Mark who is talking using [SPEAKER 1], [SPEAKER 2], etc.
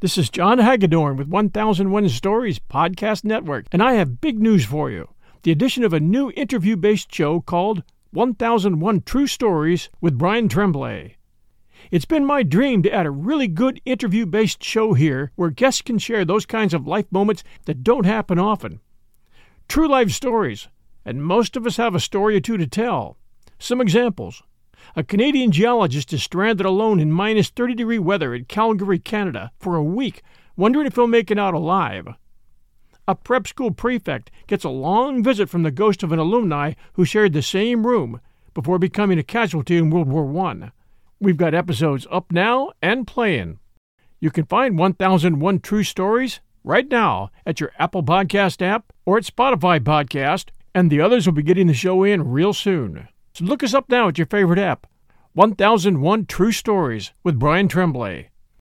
[SPEAKER 1] This is John Hagedorn with 1001 Stories Podcast Network, and I have big news for you. The addition of a new interview based show called 1001 True Stories with Brian Tremblay. It's been my dream to add a really good interview based show here where guests can share those kinds of life moments that don't happen often. True life stories, and most of us have a story or two to tell. Some examples a Canadian geologist is stranded alone in minus 30 degree weather in Calgary, Canada, for a week, wondering if he'll make it out alive. A prep school prefect gets a long visit from the ghost of an alumni who shared the same room before becoming a casualty in World War I. We've got episodes up now and playing. You can find 1001 True Stories right now at your Apple Podcast app or at Spotify Podcast, and the others will be getting the show in real soon. Look us up now at your favorite app. 1001 True Stories with Brian Tremblay.